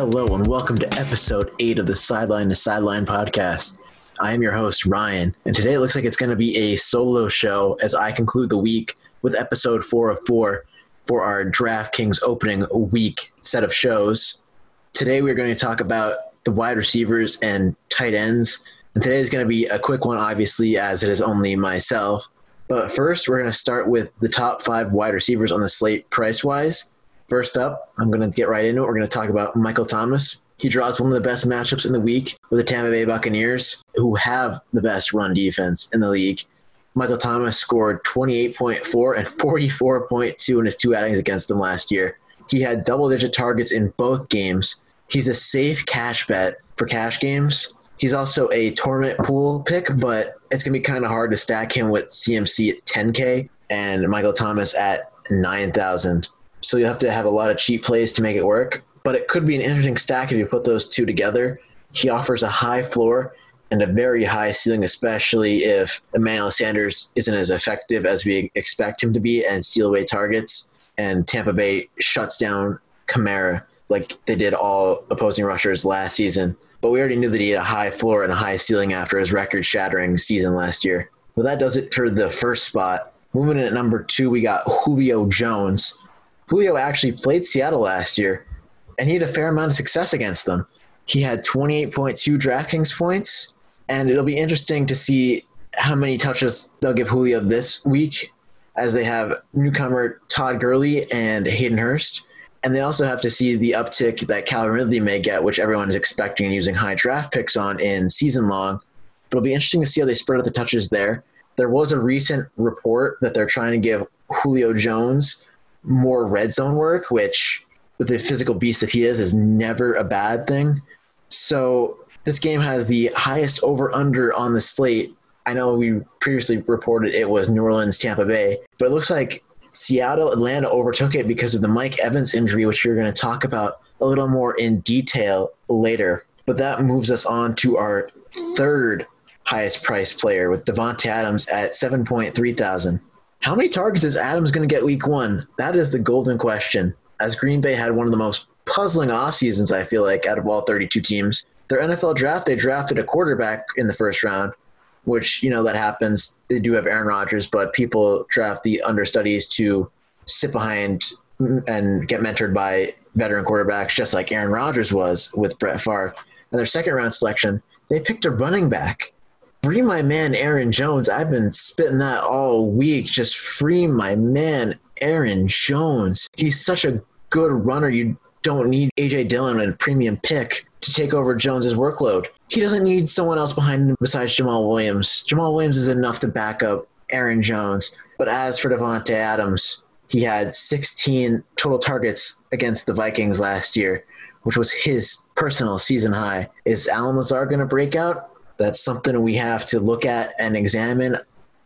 Hello, and welcome to episode eight of the Sideline to Sideline podcast. I am your host, Ryan, and today it looks like it's going to be a solo show as I conclude the week with episode four of four for our DraftKings opening week set of shows. Today we're going to talk about the wide receivers and tight ends. And today is going to be a quick one, obviously, as it is only myself. But first, we're going to start with the top five wide receivers on the slate price wise. First up, I'm going to get right into it. We're going to talk about Michael Thomas. He draws one of the best matchups in the week with the Tampa Bay Buccaneers, who have the best run defense in the league. Michael Thomas scored 28.4 and 44.2 in his two outings against them last year. He had double digit targets in both games. He's a safe cash bet for cash games. He's also a tournament pool pick, but it's going to be kind of hard to stack him with CMC at 10K and Michael Thomas at 9,000 so you have to have a lot of cheap plays to make it work. But it could be an interesting stack if you put those two together. He offers a high floor and a very high ceiling, especially if Emmanuel Sanders isn't as effective as we expect him to be and steal away targets. And Tampa Bay shuts down Kamara like they did all opposing rushers last season. But we already knew that he had a high floor and a high ceiling after his record shattering season last year. Well, that does it for the first spot. Moving in at number two, we got Julio Jones. Julio actually played Seattle last year, and he had a fair amount of success against them. He had 28.2 DraftKings points, and it'll be interesting to see how many touches they'll give Julio this week, as they have newcomer Todd Gurley and Hayden Hurst. And they also have to see the uptick that Calvin Ridley may get, which everyone is expecting and using high draft picks on in season long. But it'll be interesting to see how they spread out the touches there. There was a recent report that they're trying to give Julio Jones more red zone work, which with the physical beast that he is, is never a bad thing. So this game has the highest over under on the slate. I know we previously reported it was New Orleans, Tampa Bay, but it looks like Seattle, Atlanta overtook it because of the Mike Evans injury, which we're going to talk about a little more in detail later. But that moves us on to our third highest price player with Davante Adams at 7.3 thousand. How many targets is Adams going to get week one? That is the golden question. As Green Bay had one of the most puzzling off seasons, I feel like, out of all 32 teams. Their NFL draft, they drafted a quarterback in the first round, which, you know, that happens. They do have Aaron Rodgers, but people draft the understudies to sit behind and get mentored by veteran quarterbacks, just like Aaron Rodgers was with Brett Favre. And their second round selection, they picked a running back free my man Aaron Jones. I've been spitting that all week. Just free my man Aaron Jones. He's such a good runner. You don't need AJ Dillon a premium pick to take over Jones's workload. He doesn't need someone else behind him besides Jamaal Williams. Jamaal Williams is enough to back up Aaron Jones. But as for Davante Adams, he had 16 total targets against the Vikings last year, which was his personal season high. Is Allen Lazard going to break out? That's something we have to look at and examine.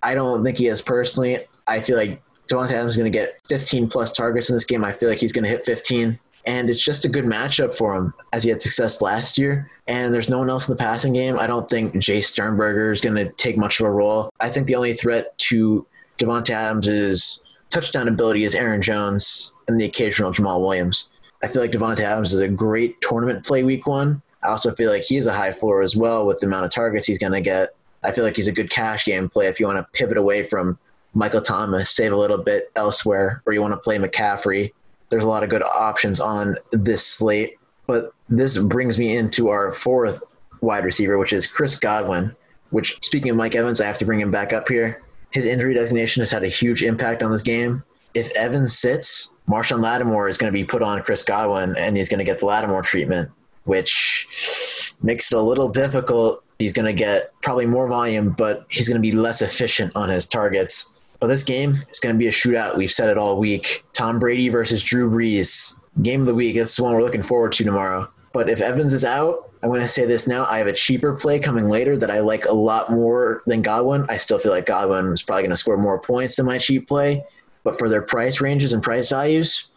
I don't think he is personally. I feel like Davante Adams is going to get 15 plus targets in this game. I feel like he's going to hit 15. And it's just a good matchup for him as he had success last year. And there's no one else in the passing game. I don't think Jace Sternberger is going to take much of a role. I think the only threat to Davante Adams' is touchdown ability is Aaron Jones and the occasional Jamaal Williams. I feel like Davante Adams is a great tournament play week one. I also feel like he's a high floor as well with the amount of targets he's going to get. I feel like he's a good cash game play if you want to pivot away from Michael Thomas, save a little bit elsewhere, or you want to play McCaffrey. There's a lot of good options on this slate. But this brings me into our fourth wide receiver, which is Chris Godwin. Which, speaking of Mike Evans, I have to bring him back up here. His injury designation has had a huge impact on this game. If Evans sits, Marshon Lattimore is going to be put on Chris Godwin, and he's going to get the Lattimore treatment which makes it a little difficult. He's going to get probably more volume, but he's going to be less efficient on his targets. But this game is going to be a shootout. We've said it all week. Tom Brady versus Drew Brees. Game of the week. This is one we're looking forward to tomorrow. But if Evans is out, I'm going to say this now. I have a cheaper play coming later that I like a lot more than Godwin. I still feel like Godwin is probably going to score more points than my cheap play. But for their price ranges and price values,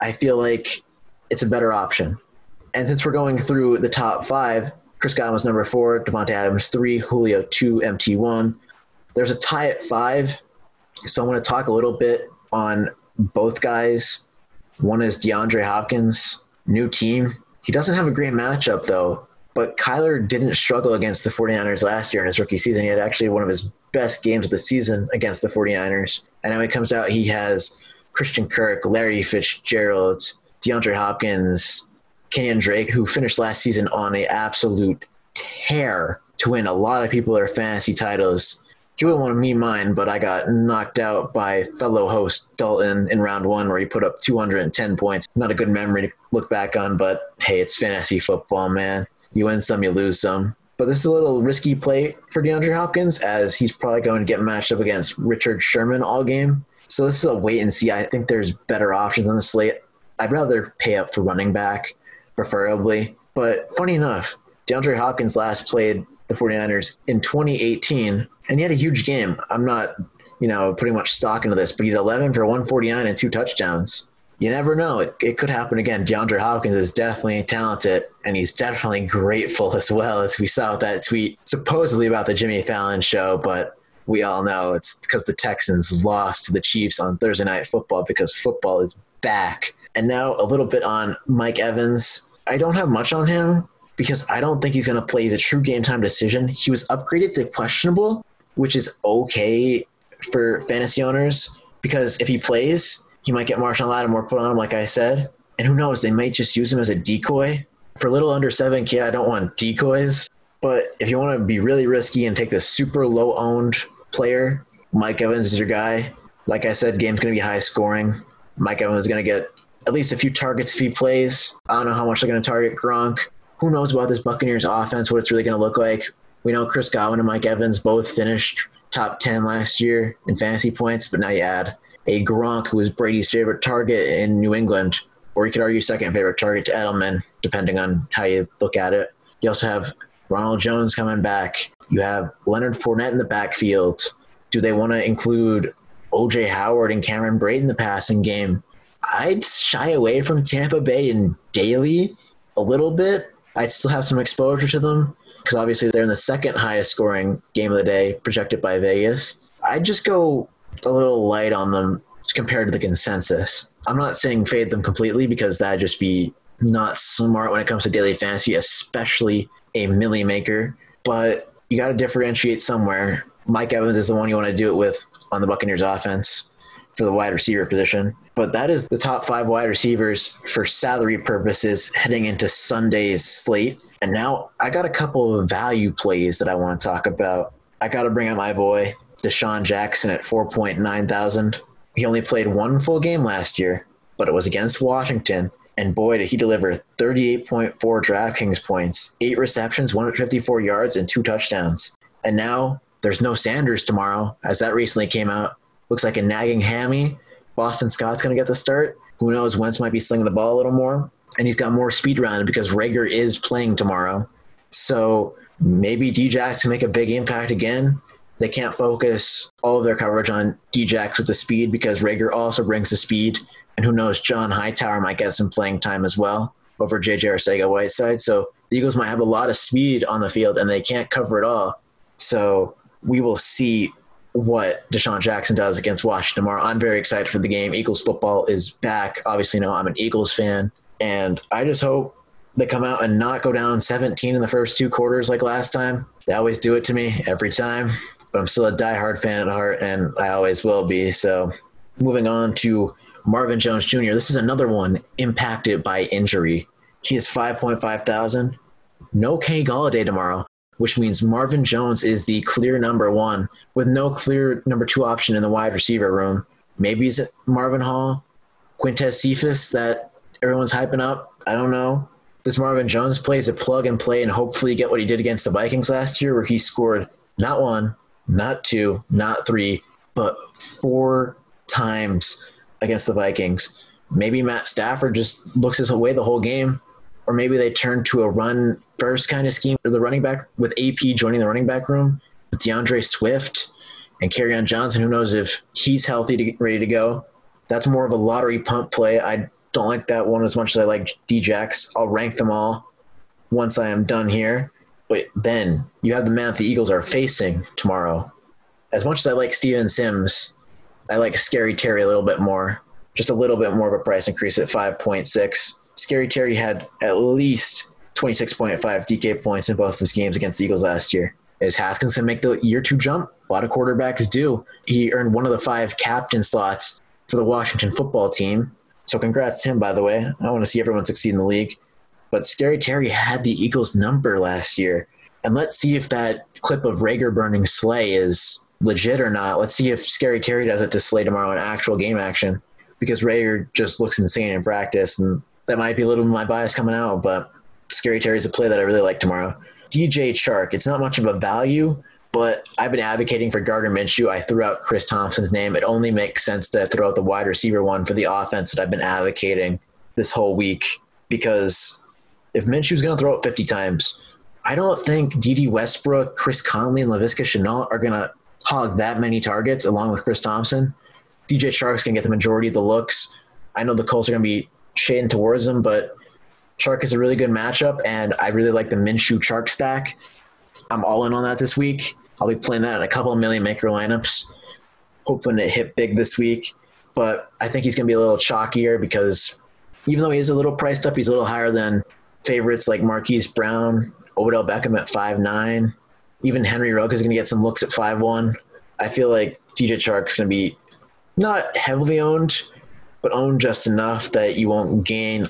I feel like it's a better option. And since we're going through the top five, Chris Godwin was number four, Davante Adams three, Julio two, MT one. There's a tie at five, so I'm going to talk a little bit on both guys. One is DeAndre Hopkins, new team. He doesn't have a great matchup, though. But Kyler didn't struggle against the 49ers last year in his rookie season. He had actually one of his best games of the season against the 49ers. And now he comes out, he has Christian Kirk, Larry Fitzgerald, DeAndre Hopkins, Kenyan Drake, who finished last season on an absolute tear to win a lot of people their fantasy titles. He wouldn't want me mine, but I got knocked out by fellow host Dalton in round one, where he put up 210 points. Not a good memory to look back on, but hey, it's fantasy football, man. You win some, you lose some. But this is a little risky play for DeAndre Hopkins, as he's probably going to get matched up against Richard Sherman all game. So this is a wait and see. I think there's better options on the slate. I'd rather pay up for running back, preferably. But funny enough, DeAndre Hopkins last played the 49ers in 2018, and he had a huge game. I'm not, you know, pretty much stock into this, but he had 11 for 149 and two touchdowns. You never know. It, it could happen again. DeAndre Hopkins is definitely talented, and he's definitely grateful as well, as we saw with that tweet supposedly about the Jimmy Fallon show, but we all know it's because the Texans lost to the Chiefs on Thursday Night Football because football is back. And now a little bit on Mike Evans. I don't have much on him because I don't think he's going to play. A true game time decision. He was upgraded to questionable, which is okay for fantasy owners because if he plays, he might get Marshon Lattimore put on him, like I said. And who knows, they might just use him as a decoy. For a little under 7K, I don't want decoys. But if you want to be really risky and take the super low owned player, Mike Evans is your guy. Like I said, game's going to be high scoring. Mike Evans is going to get at least a few targets if he plays. I don't know how much they're going to target Gronk who knows about this Buccaneers offense, what it's really going to look like. We know Chris Godwin and Mike Evans both finished top 10 last year in fantasy points, but now you add a Gronk, who was Brady's favorite target in New England, or you could argue second favorite target to Edelman, depending on how you look at it. You also have Ronald Jones coming back. You have Leonard Fournette in the backfield. Do they want to include OJ Howard and Cameron Brate in the passing game? I'd shy away from Tampa Bay and Daly a little bit I'd still have some exposure to them because obviously they're in the second highest scoring game of the day projected by Vegas. I'd just go a little light on them compared to the consensus. I'm not saying fade them completely because that'd just be not smart when it comes to daily fantasy, especially a milli maker. But you got to differentiate somewhere. Mike Evans is the one you want to do it with on the Buccaneers offense for the wide receiver position. But that is the top five wide receivers for salary purposes heading into Sunday's slate. And now I got a couple of value plays that I want to talk about. I got to bring up my boy, DeSean Jackson at 4.9 thousand. He only played one full game last year, but it was against Washington. And boy, did he deliver 38.4 DraftKings points, eight receptions, 154 yards, and two touchdowns. And now there's no Sanders tomorrow, as that recently came out. Looks like a nagging hammy Boston Scott's going to get the start. Who knows? Wentz might be slinging the ball a little more. And he's got more speed him because Reagor is playing tomorrow. So maybe Djax can make a big impact again. They can't focus all of their coverage on Djax with the speed because Reagor also brings the speed. And who knows, John Hightower might get some playing time as well over JJ Arcega Whiteside. So the Eagles might have a lot of speed on the field and they can't cover it all. So we will see what DeSean Jackson does against Washington tomorrow. I'm very excited for the game. Eagles football is back. Obviously, no, I'm an Eagles fan, and I just hope they come out and not go down 17 in the first two quarters like last time. They always do it to me every time, but I'm still a diehard fan at heart, and I always will be. So, moving on to Marvin Jones Jr. This is another one impacted by injury. He is 5.5 thousand. No Kenny Golladay tomorrow which means Marvin Jones is the clear number one with no clear number two option in the wide receiver room. Maybe it's Marvin Hall, Quintez Cephus that everyone's hyping up. I don't know. This Marvin Jones plays a plug and play and hopefully get what he did against the Vikings last year, where he scored not one, not two, not three, but four times against the Vikings. Maybe Matt Stafford just looks his way the whole game or maybe they turn to a run first kind of scheme for the running back with AP joining the running back room with D'Andre Swift and Kerryon Johnson. Who knows if he's healthy to get ready to go? That's more of a lottery pump play. I don't like that one as much as I like Djax. I'll rank them all once I am done here. But then you have the man the Eagles are facing tomorrow. As much as I like Steven Sims, I like Scary Terry a little bit more. Just a little bit more of a price increase at 5.6 Scary Terry had at least 26.5 DK points in both of his games against the Eagles last year. Is Haskins going to make the year two jump? A lot of quarterbacks do. He earned one of the five captain slots for the Washington football team. So congrats to him, by the way. I want to see everyone succeed in the league. But Scary Terry had the Eagles number last year. And let's see if that clip of Reagor burning Slay is legit or not. Let's see if Scary Terry does it to Slay tomorrow in actual game action. Because Reagor just looks insane in practice. And that might be a little bit of my bias coming out, but Scary Terry is a play that I really like tomorrow. DJ Chark, it's not much of a value, but I've been advocating for Gardner Minshew. I threw out Chris Thompson's name. It only makes sense that I throw out the wide receiver one for the offense that I've been advocating this whole week because if Minshew's going to throw it 50 times, I don't think Dede Westbrook, Chris Conley, and Laviska Shenault are going to hog that many targets along with Chris Thompson. DJ Chark's going to get the majority of the looks. I know the Colts are going to be shading towards him, but Chark is a really good matchup, and I really like the Minshew Chark stack. I'm all in on that this week. I'll be playing that in a couple of million maker lineups, hoping to hit big this week. But I think he's going to be a little chalkier because even though he is a little priced up, he's a little higher than favorites like Marquise Brown, Odell Beckham at five nine, even Henry Rugg is going to get some looks at five one. I feel like DJ Chark is going to be not heavily owned, but own just enough that you won't gain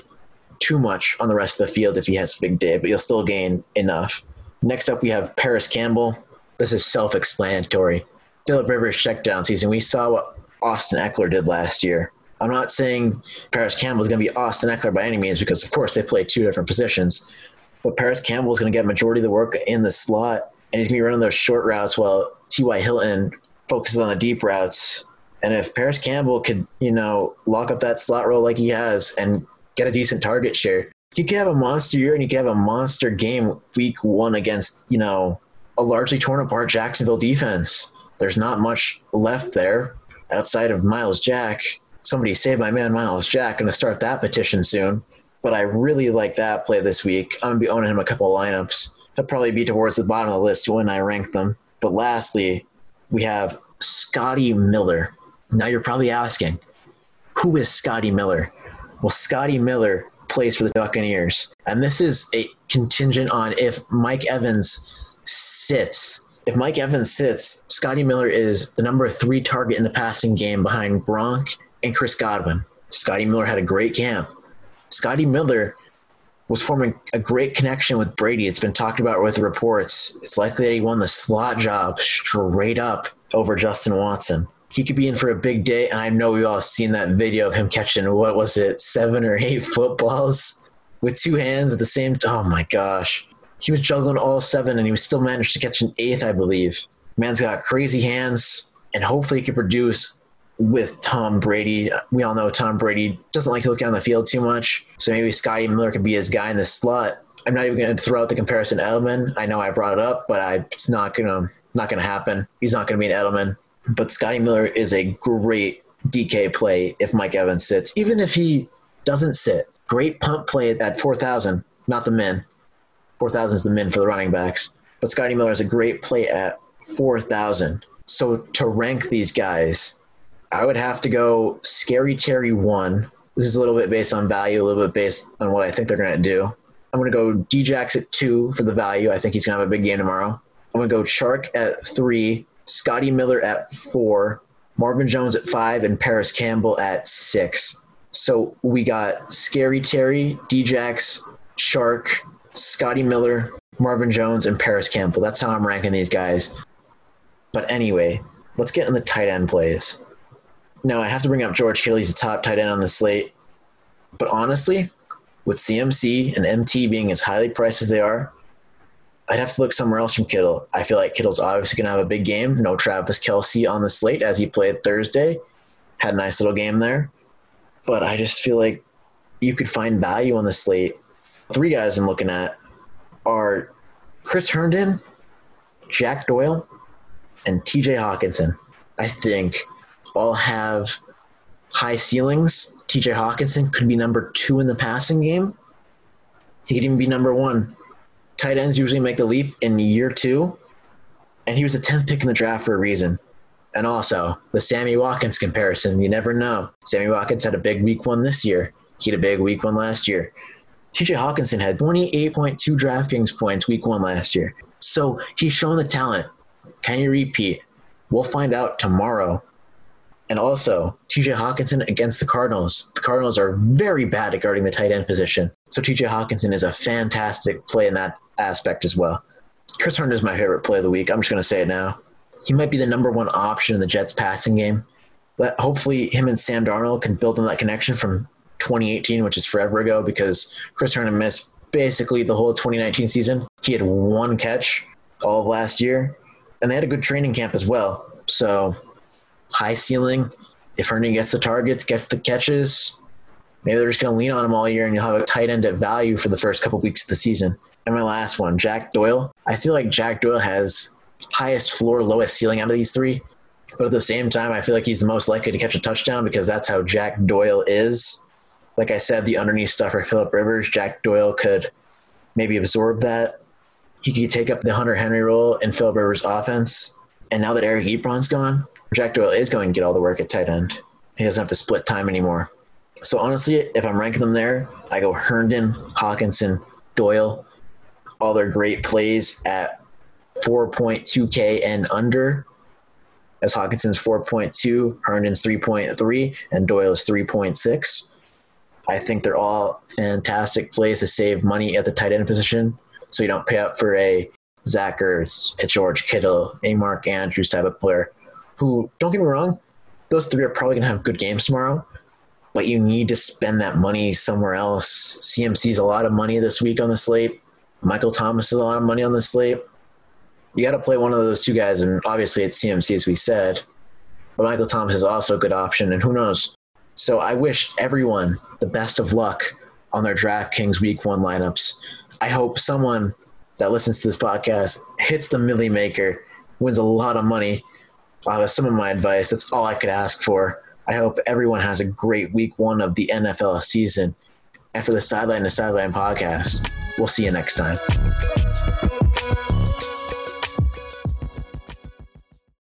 too much on the rest of the field if he has a big day, but you'll still gain enough. Next up, we have Parris Campbell. This is self explanatory. Philip Rivers checkdown season. We saw what Austin Ekeler did last year. I'm not saying Parris Campbell is going to be Austin Ekeler by any means because, of course, they play two different positions. But Parris Campbell is going to get majority of the work in the slot, and he's going to be running those short routes while T.Y. Hilton focuses on the deep routes. And if Parris Campbell could, you know, lock up that slot role like he has and get a decent target share, you could have a monster year and you could have a monster game week one against, you know, a largely torn apart Jacksonville defense. There's not much left there outside of Myles Jack somebody save my man Myles Jack. Going to start that petition soon. But I really like that play this week. I'm going to be owning him a couple of lineups. He'll probably be towards the bottom of the list when I rank them. But lastly, we have Scotty Miller. Now you're probably asking, who is Scotty Miller? Well, Scotty Miller plays for the Buccaneers. And this is a contingent on if Mike Evans sits. If Mike Evans sits, Scotty Miller is the number three target in the passing game behind Gronk and Chris Godwin. Scotty Miller had a great camp. Scotty Miller was forming a great connection with Brady. It's been talked about with reports. It's likely that he won the slot job straight up over Justin Watson. He could be in for a big day, and I know we all seen that video of him catching what was it, seven or eight footballs with two hands at the same time. Oh my gosh. He was juggling all seven and he was still managed to catch an eighth, I believe. Man's got crazy hands, and hopefully he can produce with Tom Brady. We all know Tom Brady doesn't like to look down the field too much. So maybe Scotty Miller could be his guy in the slot. I'm not even going to throw out the comparison Edelman. I know I brought it up, but I, it's not going to not going to happen. He's not going to be an Edelman. But Scotty Miller is a great DK play if Mike Evans sits. Even if he doesn't sit, great punt play at 4,000, not the min. 4,000 is the min for the running backs. But Scotty Miller is a great play at 4,000. So to rank these guys, I would have to go Scary Terry one. This is a little bit based on value, a little bit based on what I think they're going to do. I'm going to go Djax at two for the value. I think he's going to have a big game tomorrow. I'm going to go Chark at three, Scotty Miller at four, Marvin Jones at five, and Parris Campbell at six. So we got Scary Terry, Djax, Chark, Scotty Miller, Marvin Jones, and Parris Campbell. That's how I'm ranking these guys. But anyway, let's get in the tight end plays. Now I have to bring up George Kittle. He's a top tight end on the slate. But honestly, with CMC and MT being as highly priced as they are, I'd have to look somewhere else from Kittle. I feel like Kittle's obviously going to have a big game. No Travis Kelce on the slate as he played Thursday. Had a nice little game there. But I just feel like you could find value on the slate. Three guys I'm looking at are Chris Herndon, Jack Doyle, and TJ Hockenson. I think all have high ceilings. TJ Hockenson could be number two in the passing game. He could even be number one. Tight ends usually make the leap in year two, and he was the 10th pick in the draft for a reason. And also, the Sammy Watkins comparison, you never know. Sammy Watkins had a big week one this year. He had a big week one last year. TJ Hockenson had 28.2 DraftKings points week one last year. So he's shown the talent. Can he repeat? We'll find out tomorrow. And also, TJ Hockenson against the Cardinals. The Cardinals are very bad at guarding the tight end position. So TJ Hockenson is a fantastic play in that aspect as well. Chris Herndon is my favorite play of the week. I'm just going to say it now. He might be the number one option in the Jets passing game. But hopefully, him and Sam Darnold can build on that connection from 2018, which is forever ago, because Chris Herndon missed basically the whole 2019 season. He had one catch all of last year, and they had a good training camp as well. So, high ceiling. If Herndon gets the targets, gets the catches, maybe they're just going to lean on him all year, and you'll have a tight end at value for the first couple weeks of the season. And my last one, Jack Doyle. I feel like Jack Doyle has highest floor, lowest ceiling out of these three. But at the same time, I feel like he's the most likely to catch a touchdown because that's how Jack Doyle is. Like I said, the underneath stuff for Philip Rivers, Jack Doyle could maybe absorb that. He could take up the Hunter Henry role in Philip Rivers' offense. And now that Eric Ebron's gone, Jack Doyle is going to get all the work at tight end. He doesn't have to split time anymore. So honestly, if I'm ranking them there, I go Herndon, Hockenson, Doyle, all their great plays at 4.2K and under. As Hockenson's 4.2, Herndon's 3.3, and Doyle's 3.6. I think they're all fantastic plays to save money at the tight end position. So you don't pay up for a Zach Ertz, a George Kittle, a Mark Andrews type of player who, don't get me wrong, those three are probably going to have good games tomorrow, but you need to spend that money somewhere else. CMC's a lot of money this week on the slate. Michael Thomas is a lot of money on the slate you got to play one of those two guys, and obviously it's CMC as we said. But Michael Thomas is also a good option, and who knows? So I wish everyone the best of luck on their DraftKings Week One lineups. I hope someone that listens to this podcast hits the Millie Maker, wins a lot of money. Uh, some of my advice. That's all I could ask for. I hope everyone has a great Week One of the NFL season. And for the Sideline to Sideline podcast, we'll see you next time.